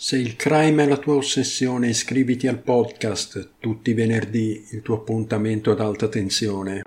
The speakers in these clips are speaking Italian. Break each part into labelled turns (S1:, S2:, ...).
S1: Se il crime è la tua ossessione, iscriviti al podcast tutti i venerdì, il tuo appuntamento ad alta tensione.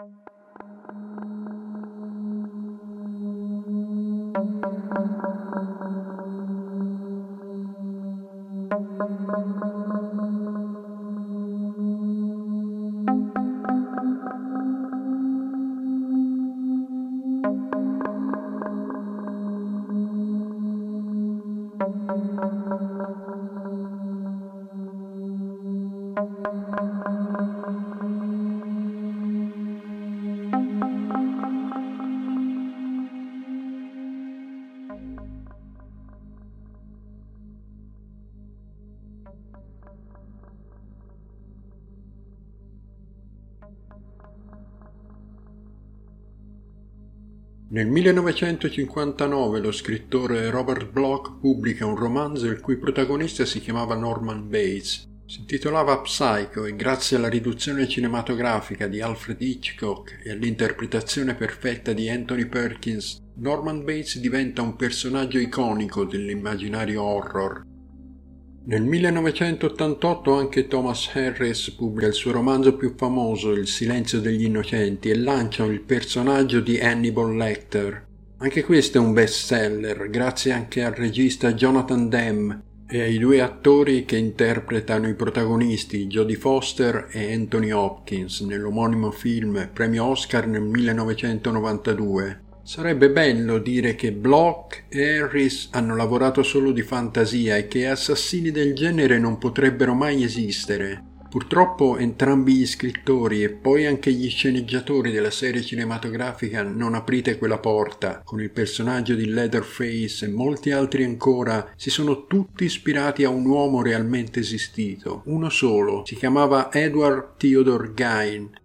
S1: Nel 1959 lo scrittore Robert Bloch pubblica un romanzo il cui protagonista si chiamava Norman Bates. Si intitolava Psycho e grazie alla riduzione cinematografica di Alfred Hitchcock e all'interpretazione perfetta di Anthony Perkins, Norman Bates diventa un personaggio iconico dell'immaginario horror. Nel 1988 anche Thomas Harris pubblica il suo romanzo più famoso, Il silenzio degli innocenti, e lancia il personaggio di Hannibal Lecter. Anche questo è un bestseller, grazie anche al regista Jonathan Demme e ai due attori che interpretano i protagonisti, Jodie Foster e Anthony Hopkins, nell'omonimo film premio Oscar nel 1992. Sarebbe bello dire che Bloch e Harris hanno lavorato solo di fantasia e che assassini del genere non potrebbero mai esistere. Purtroppo entrambi gli scrittori e poi anche gli sceneggiatori della serie cinematografica Non aprite quella porta, con il personaggio di Leatherface e molti altri ancora, si sono tutti ispirati a un uomo realmente esistito, uno solo, si chiamava Edward Theodore Gain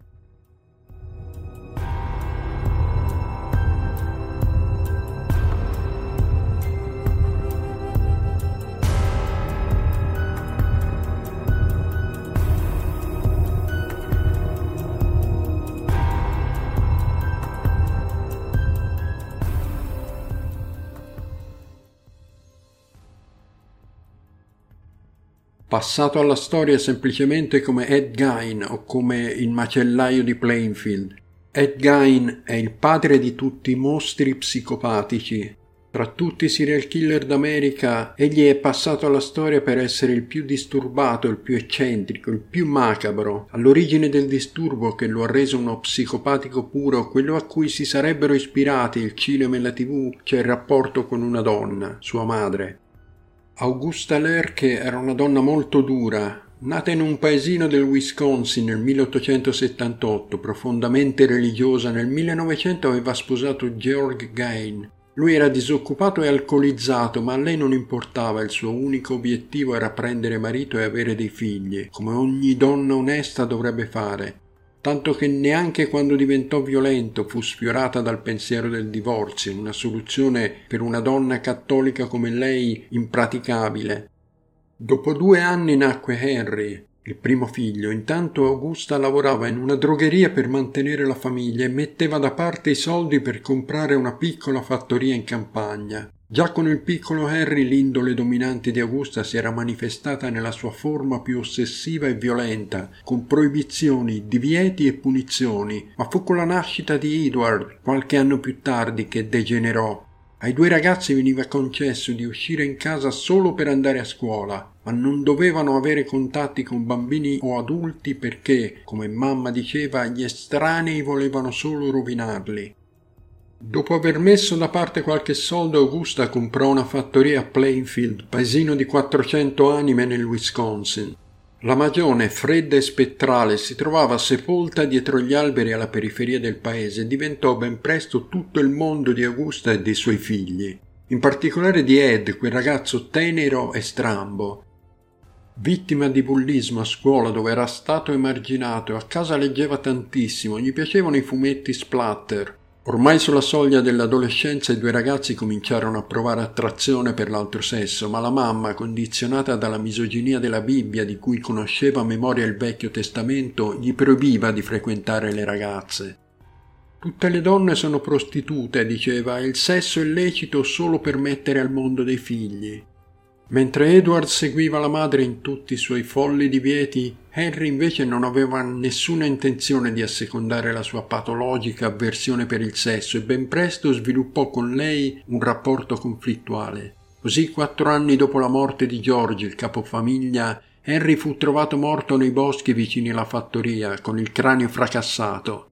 S1: passato alla storia semplicemente come Ed Gein o come il macellaio di Plainfield. Ed Gein è il padre di tutti i mostri psicopatici. Tra tutti i serial killer d'America, egli è passato alla storia per essere il più disturbato, il più eccentrico, il più macabro. All'origine del disturbo che lo ha reso uno psicopatico puro, quello a cui si sarebbero ispirati il cinema e la tv, c'è il rapporto con una donna, sua madre. Augusta Lerche era una donna molto dura, nata in un paesino del Wisconsin nel 1878, profondamente religiosa, nel 1900 aveva sposato George Gain. Lui era disoccupato e alcolizzato, ma a lei non importava, il suo unico obiettivo era prendere marito e avere dei figli, come ogni donna onesta dovrebbe fare tanto che neanche quando diventò violento fu sfiorata dal pensiero del divorzio, una soluzione per una donna cattolica come lei impraticabile. Dopo due anni nacque Henry, il primo figlio. Intanto Augusta lavorava in una drogheria per mantenere la famiglia e metteva da parte i soldi per comprare una piccola fattoria in campagna. Già con il piccolo Harry l'indole dominante di Augusta si era manifestata nella sua forma più ossessiva e violenta, con proibizioni, divieti e punizioni, ma fu con la nascita di Edward, qualche anno più tardi, che degenerò. Ai due ragazzi veniva concesso di uscire in casa solo per andare a scuola, ma non dovevano avere contatti con bambini o adulti perché, come mamma diceva, gli estranei volevano solo rovinarli. Dopo aver messo da parte qualche soldo, Augusta comprò una fattoria a Plainfield, paesino di 400 anime nel Wisconsin. La magione, fredda e spettrale, si trovava sepolta dietro gli alberi alla periferia del paese e diventò ben presto tutto il mondo di Augusta e dei suoi figli, in particolare di Ed, quel ragazzo tenero e strambo. Vittima di bullismo a scuola dove era stato emarginato a casa leggeva tantissimo, gli piacevano i fumetti splatter, Ormai sulla soglia dell'adolescenza i due ragazzi cominciarono a provare attrazione per l'altro sesso, ma la mamma, condizionata dalla misoginia della Bibbia di cui conosceva a memoria il Vecchio Testamento, gli proibiva di frequentare le ragazze. Tutte le donne sono prostitute, diceva, e il sesso è lecito solo per mettere al mondo dei figli. Mentre Edward seguiva la madre in tutti i suoi folli divieti, Henry invece non aveva nessuna intenzione di assecondare la sua patologica avversione per il sesso e ben presto sviluppò con lei un rapporto conflittuale. Così quattro anni dopo la morte di George, il capofamiglia, Henry fu trovato morto nei boschi vicini alla fattoria, con il cranio fracassato.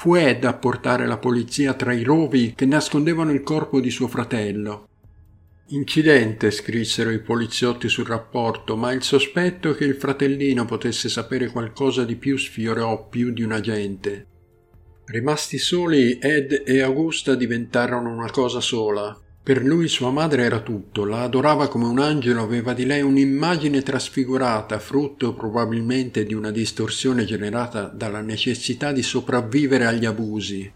S1: Fu Ed a portare la polizia tra i rovi che nascondevano il corpo di suo fratello. Incidente, scrissero i poliziotti sul rapporto, ma il sospetto che il fratellino potesse sapere qualcosa di più sfiorò più di un agente. Rimasti soli, Ed e Augusta diventarono una cosa sola. Per lui sua madre era tutto, la adorava come un angelo, aveva di lei un'immagine trasfigurata, frutto probabilmente di una distorsione generata dalla necessità di sopravvivere agli abusi.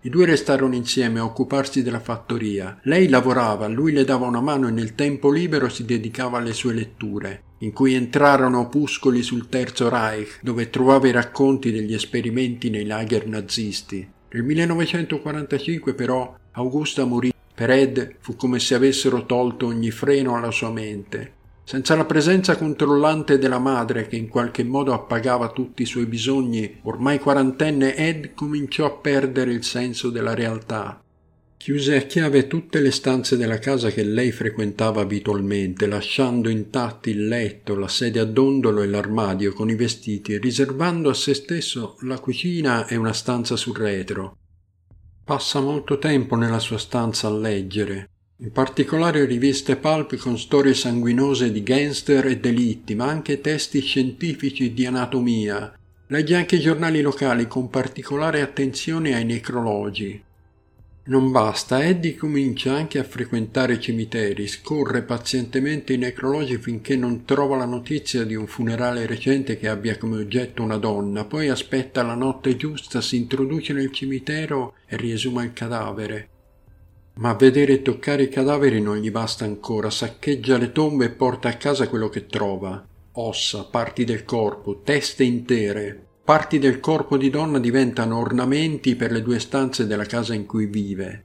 S1: I due restarono insieme a occuparsi della fattoria. Lei lavorava, lui le dava una mano e nel tempo libero si dedicava alle sue letture, in cui entrarono opuscoli sul Terzo Reich, dove trovava i racconti degli esperimenti nei lager nazisti. Nel 1945 però Augusta morì per Ed fu come se avessero tolto ogni freno alla sua mente. Senza la presenza controllante della madre che in qualche modo appagava tutti i suoi bisogni, ormai quarantenne Ed cominciò a perdere il senso della realtà. Chiuse a chiave tutte le stanze della casa che lei frequentava abitualmente, lasciando intatti il letto, la sedia a dondolo e l'armadio con i vestiti, riservando a se stesso la cucina e una stanza sul retro. Passa molto tempo nella sua stanza a leggere, in particolare riviste pulp con storie sanguinose di gangster e delitti, ma anche testi scientifici di anatomia. Legge anche giornali locali con particolare attenzione ai necrologi. Non basta, Eddie comincia anche a frequentare i cimiteri, scorre pazientemente i necrologi finché non trova la notizia di un funerale recente che abbia come oggetto una donna, poi aspetta la notte giusta, si introduce nel cimitero e riesuma il cadavere. Ma vedere e toccare i cadaveri non gli basta ancora, saccheggia le tombe e porta a casa quello che trova. Ossa, parti del corpo, teste intere, Parti del corpo di donna diventano ornamenti per le due stanze della casa in cui vive.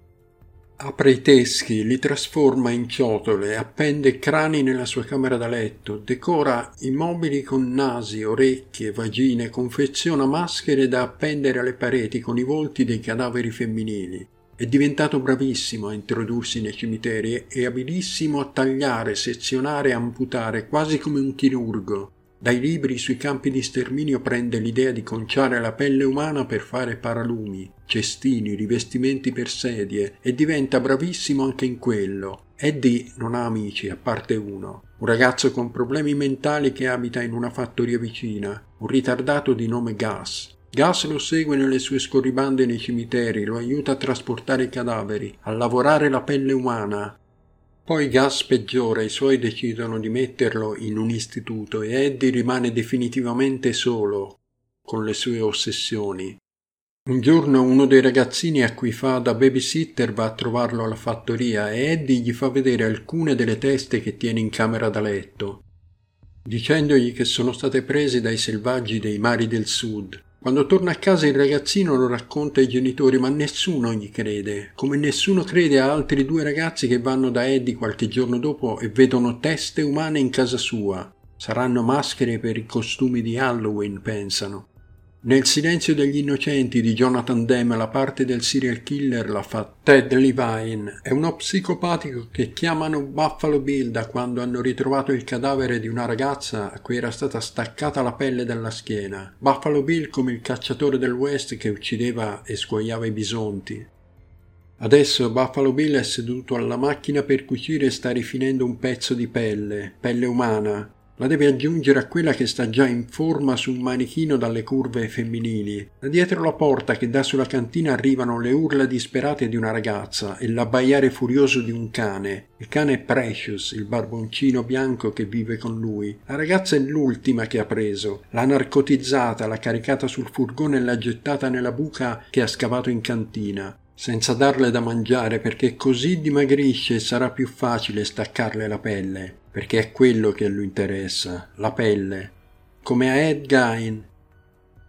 S1: Apre i teschi, li trasforma in ciotole, appende crani nella sua camera da letto, decora i mobili con nasi, orecchie, vagine, confeziona maschere da appendere alle pareti con i volti dei cadaveri femminili. È diventato bravissimo a introdursi nei cimiteri e abilissimo a tagliare, sezionare e amputare, quasi come un chirurgo. Dai libri sui campi di sterminio prende l'idea di conciare la pelle umana per fare paralumi, cestini, rivestimenti per sedie e diventa bravissimo anche in quello. Eddie non ha amici, a parte uno, un ragazzo con problemi mentali che abita in una fattoria vicina, un ritardato di nome Gus. Gus lo segue nelle sue scorribande nei cimiteri, lo aiuta a trasportare i cadaveri, a lavorare la pelle umana, poi Gas peggiora e i suoi decidono di metterlo in un istituto e Eddie rimane definitivamente solo con le sue ossessioni. Un giorno uno dei ragazzini a cui fa da babysitter va a trovarlo alla fattoria e Eddie gli fa vedere alcune delle teste che tiene in camera da letto, dicendogli che sono state prese dai selvaggi dei mari del sud Quando torna a casa il ragazzino lo racconta ai genitori, ma nessuno gli crede, come nessuno crede a altri due ragazzi che vanno da Eddie qualche giorno dopo e vedono teste umane in casa sua. Saranno maschere per i costumi di Halloween, pensano. Nel silenzio degli innocenti di Jonathan Demme la parte del serial killer la fa Ted Levine. È uno psicopatico che chiamano Buffalo Bill da quando hanno ritrovato il cadavere di una ragazza a cui era stata staccata la pelle dalla schiena. Buffalo Bill come il cacciatore del West che uccideva e scuoiava i bisonti. Adesso Buffalo Bill è seduto alla macchina per cucire e sta rifinendo un pezzo di pelle, pelle umana, la deve aggiungere a quella che sta già in forma su un manichino dalle curve femminili. Da dietro la porta che dà sulla cantina arrivano le urla disperate di una ragazza e l'abbaiare furioso di un cane. Il cane è Precious, il barboncino bianco che vive con lui. La ragazza è l'ultima che ha preso. L'ha narcotizzata, l'ha caricata sul furgone e l'ha gettata nella buca che ha scavato in cantina senza darle da mangiare perché così dimagrisce e sarà più facile staccarle la pelle perché è quello che a lui interessa, la pelle. Come a Ed Gein,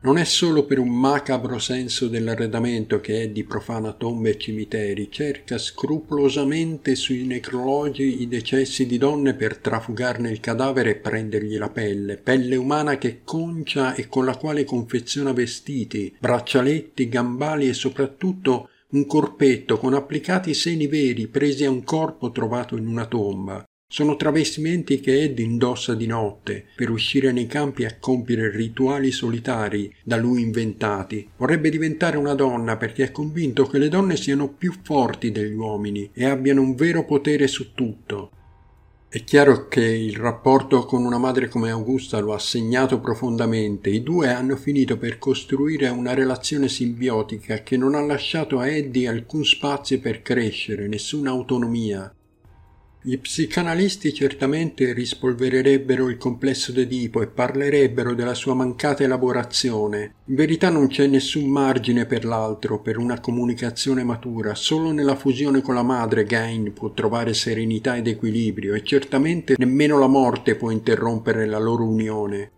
S1: non è solo per un macabro senso dell'arredamento che Eddie profana tombe e cimiteri, cerca scrupolosamente sui necrologi i decessi di donne per trafugarne il cadavere e prendergli la pelle, pelle umana che concia e con la quale confeziona vestiti, braccialetti, gambali e soprattutto un corpetto con applicati seni veri presi a un corpo trovato in una tomba. Sono travestimenti che Ed indossa di notte per uscire nei campi a compiere rituali solitari da lui inventati. Vorrebbe diventare una donna perché è convinto che le donne siano più forti degli uomini e abbiano un vero potere su tutto. È chiaro che il rapporto con una madre come Augusta lo ha segnato profondamente. I due hanno finito per costruire una relazione simbiotica che non ha lasciato a Eddie alcun spazio per crescere, nessuna autonomia. Gli psicanalisti certamente rispolvererebbero il complesso d'Edipo e parlerebbero della sua mancata elaborazione. In verità non c'è nessun margine per l'altro, per una comunicazione matura. Solo nella fusione con la madre Gain può trovare serenità ed equilibrio e certamente nemmeno la morte può interrompere la loro unione.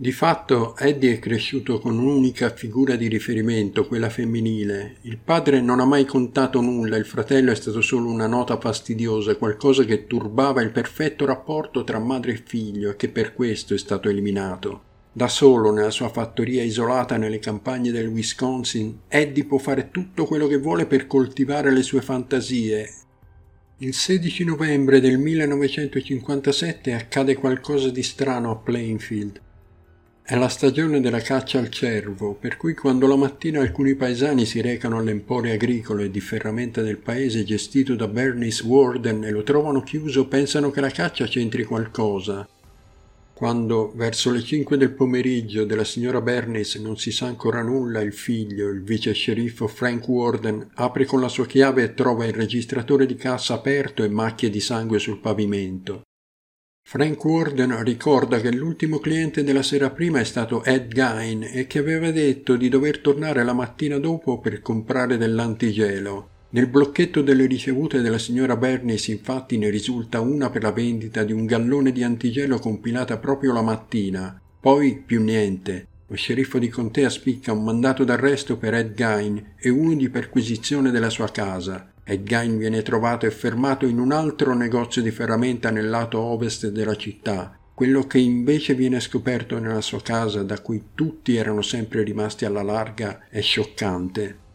S1: Di fatto Eddie è cresciuto con un'unica figura di riferimento, quella femminile. Il padre non ha mai contato nulla, il fratello è stato solo una nota fastidiosa, qualcosa che turbava il perfetto rapporto tra madre e figlio e che per questo è stato eliminato. Da solo, nella sua fattoria isolata nelle campagne del Wisconsin, Eddie può fare tutto quello che vuole per coltivare le sue fantasie. Il 16 novembre del 1957 accade qualcosa di strano a Plainfield. È la stagione della caccia al cervo, per cui quando la mattina alcuni paesani si recano all'empore agricolo e di ferramenta del paese gestito da Bernice Warden e lo trovano chiuso, pensano che la caccia c'entri qualcosa. Quando, verso le cinque del pomeriggio, della signora Bernice non si sa ancora nulla, il figlio, il vice sceriffo Frank Warden, apre con la sua chiave e trova il registratore di cassa aperto e macchie di sangue sul pavimento. Frank Warden ricorda che l'ultimo cliente della sera prima è stato Ed Gein e che aveva detto di dover tornare la mattina dopo per comprare dell'antigelo. Nel blocchetto delle ricevute della signora Bernice infatti ne risulta una per la vendita di un gallone di antigelo compilata proprio la mattina. Poi più niente. Lo sceriffo di contea spicca un mandato d'arresto per Ed Gein e uno di perquisizione della sua casa e Gain viene trovato e fermato in un altro negozio di ferramenta nel lato ovest della città. Quello che invece viene scoperto nella sua casa, da cui tutti erano sempre rimasti alla larga, è scioccante.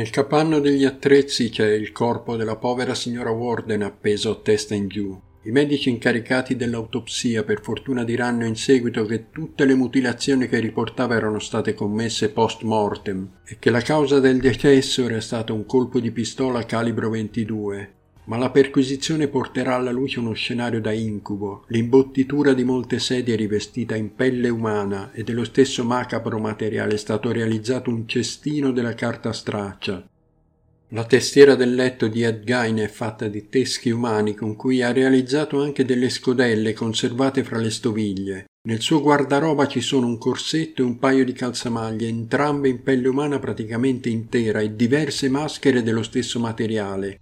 S1: Nel capanno degli attrezzi c'è il corpo della povera signora Warden appeso a testa in giù. I medici incaricati dell'autopsia per fortuna diranno in seguito che tutte le mutilazioni che riportava erano state commesse post mortem e che la causa del decesso era stato un colpo di pistola calibro 22. Ma la perquisizione porterà alla luce uno scenario da incubo, l'imbottitura di molte sedie rivestita in pelle umana e dello stesso macabro materiale è stato realizzato un cestino della carta straccia. La testiera del letto di Ed Gein è fatta di teschi umani con cui ha realizzato anche delle scodelle conservate fra le stoviglie. Nel suo guardaroba ci sono un corsetto e un paio di calzamaglie, entrambe in pelle umana praticamente intera e diverse maschere dello stesso materiale,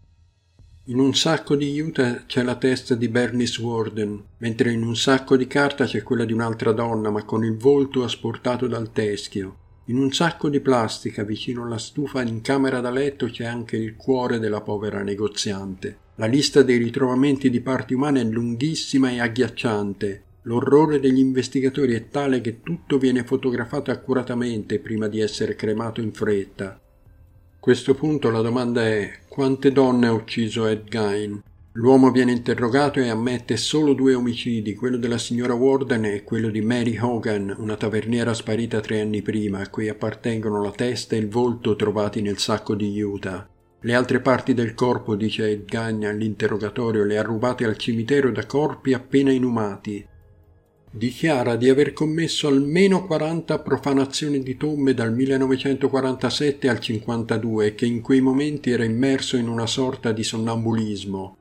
S1: in un sacco di juta c'è la testa di Bernice Warden, mentre in un sacco di carta c'è quella di un'altra donna, ma con il volto asportato dal teschio. In un sacco di plastica vicino alla stufa in camera da letto c'è anche il cuore della povera negoziante. La lista dei ritrovamenti di parti umane è lunghissima e agghiacciante. L'orrore degli investigatori è tale che tutto viene fotografato accuratamente prima di essere cremato in fretta questo punto la domanda è quante donne ha ucciso Ed Gein? L'uomo viene interrogato e ammette solo due omicidi, quello della signora Warden e quello di Mary Hogan, una taverniera sparita tre anni prima, a cui appartengono la testa e il volto trovati nel sacco di Utah. Le altre parti del corpo, dice Ed Gein all'interrogatorio, le ha rubate al cimitero da corpi appena inumati dichiara di aver commesso almeno 40 profanazioni di tombe dal 1947 al 52 e che in quei momenti era immerso in una sorta di sonnambulismo.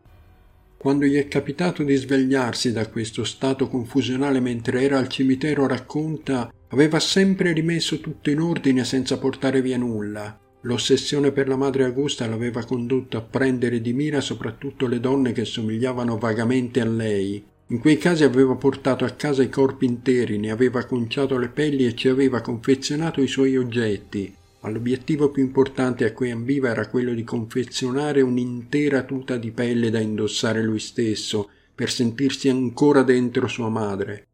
S1: Quando gli è capitato di svegliarsi da questo stato confusionale mentre era al cimitero, racconta, aveva sempre rimesso tutto in ordine senza portare via nulla. L'ossessione per la madre Augusta l'aveva condotto a prendere di mira soprattutto le donne che somigliavano vagamente a lei, in quei casi aveva portato a casa i corpi interi, ne aveva conciato le pelli e ci aveva confezionato i suoi oggetti, ma l'obiettivo più importante a cui ambiva era quello di confezionare un'intera tuta di pelle da indossare lui stesso, per sentirsi ancora dentro sua madre.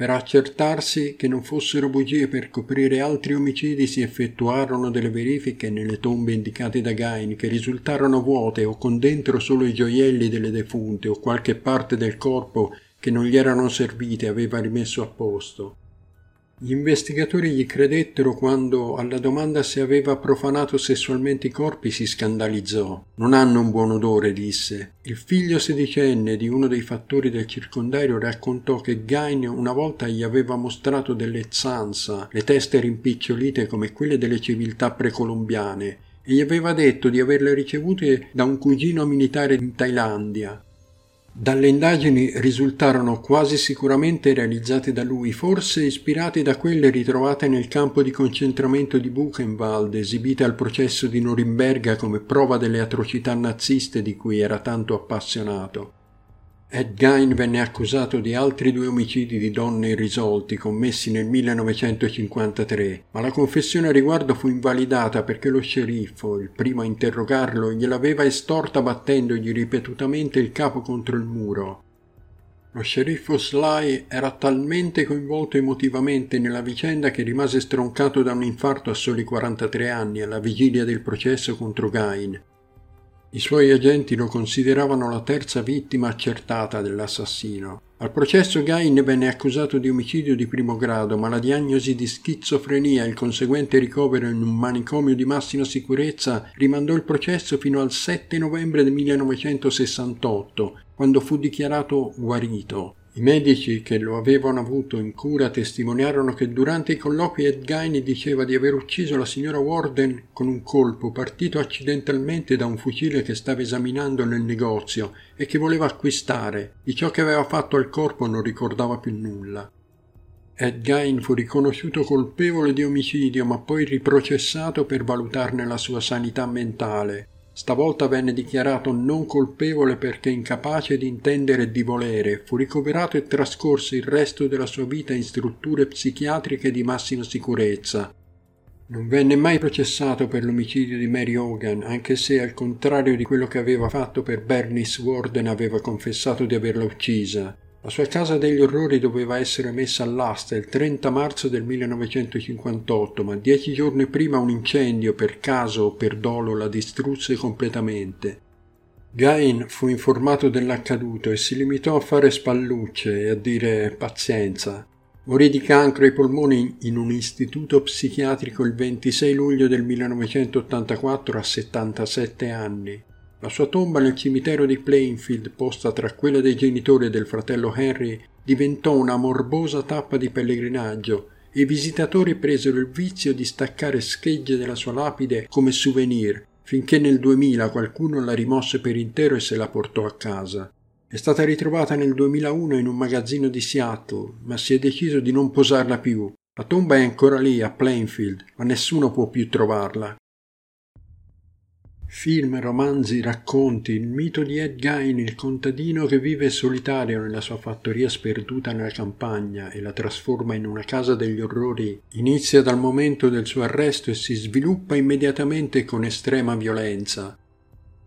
S1: Per accertarsi che non fossero bugie per coprire altri omicidi si effettuarono delle verifiche nelle tombe indicate da Gain che risultarono vuote o con dentro solo i gioielli delle defunte o qualche parte del corpo che non gli erano servite aveva rimesso a posto. Gli investigatori gli credettero quando, alla domanda se aveva profanato sessualmente i corpi, si scandalizzò. Non hanno un buon odore, disse. Il figlio sedicenne di uno dei fattori del circondario raccontò che Gain una volta gli aveva mostrato delle zanza, le teste rimpicciolite come quelle delle civiltà precolombiane, e gli aveva detto di averle ricevute da un cugino militare in Thailandia. Dalle indagini risultarono quasi sicuramente realizzate da lui, forse ispirate da quelle ritrovate nel campo di concentramento di Buchenwald, esibite al processo di Norimberga come prova delle atrocità naziste di cui era tanto appassionato. Ed Gein venne accusato di altri due omicidi di donne irrisolti commessi nel 1953, ma la confessione a riguardo fu invalidata perché lo sceriffo, il primo a interrogarlo, gliel'aveva estorta battendogli ripetutamente il capo contro il muro. Lo sceriffo Sly era talmente coinvolto emotivamente nella vicenda che rimase stroncato da un infarto a soli 43 anni alla vigilia del processo contro Gain i suoi agenti lo consideravano la terza vittima accertata dell'assassino. Al processo Gain venne accusato di omicidio di primo grado, ma la diagnosi di schizofrenia e il conseguente ricovero in un manicomio di massima sicurezza rimandò il processo fino al 7 novembre del 1968, quando fu dichiarato guarito. I medici che lo avevano avuto in cura testimoniarono che durante i colloqui Ed Gain diceva di aver ucciso la signora Warden con un colpo partito accidentalmente da un fucile che stava esaminando nel negozio e che voleva acquistare. Di ciò che aveva fatto al corpo non ricordava più nulla. Ed Gain fu riconosciuto colpevole di omicidio ma poi riprocessato per valutarne la sua sanità mentale. Stavolta venne dichiarato non colpevole perché incapace di intendere e di volere, fu ricoverato e trascorse il resto della sua vita in strutture psichiatriche di massima sicurezza. Non venne mai processato per l'omicidio di Mary Hogan, anche se, al contrario di quello che aveva fatto per Bernice Warden, aveva confessato di averla uccisa. La sua casa degli orrori doveva essere messa all'asta il 30 marzo del 1958, ma dieci giorni prima un incendio, per caso o per dolo, la distrusse completamente. Gain fu informato dell'accaduto e si limitò a fare spallucce e a dire pazienza. Morì di cancro ai polmoni in un istituto psichiatrico il 26 luglio del 1984 a 77 anni. La sua tomba nel cimitero di Plainfield, posta tra quella dei genitori e del fratello Henry, diventò una morbosa tappa di pellegrinaggio e i visitatori presero il vizio di staccare schegge della sua lapide come souvenir, finché nel 2000 qualcuno la rimosse per intero e se la portò a casa. È stata ritrovata nel 2001 in un magazzino di Seattle, ma si è deciso di non posarla più. La tomba è ancora lì, a Plainfield, ma nessuno può più trovarla. Film, romanzi, racconti, il mito di Ed Gein, il contadino che vive solitario nella sua fattoria sperduta nella campagna e la trasforma in una casa degli orrori, inizia dal momento del suo arresto e si sviluppa immediatamente con estrema violenza.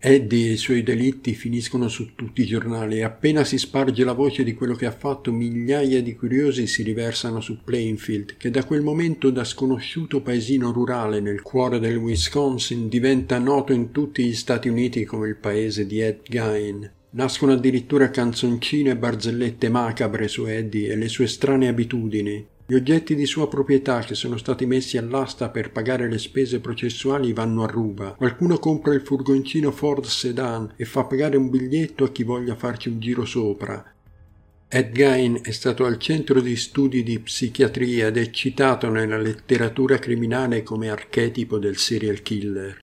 S1: Eddie e i suoi delitti finiscono su tutti i giornali e appena si sparge la voce di quello che ha fatto migliaia di curiosi si riversano su Plainfield, che da quel momento da sconosciuto paesino rurale nel cuore del Wisconsin diventa noto in tutti gli Stati Uniti come il paese di Ed Gein. Nascono addirittura canzoncine e barzellette macabre su Eddie e le sue strane abitudini, gli oggetti di sua proprietà che sono stati messi all'asta per pagare le spese processuali vanno a ruba. Qualcuno compra il furgoncino Ford Sedan e fa pagare un biglietto a chi voglia farci un giro sopra. Ed Gein è stato al centro di studi di psichiatria ed è citato nella letteratura criminale come archetipo del serial killer.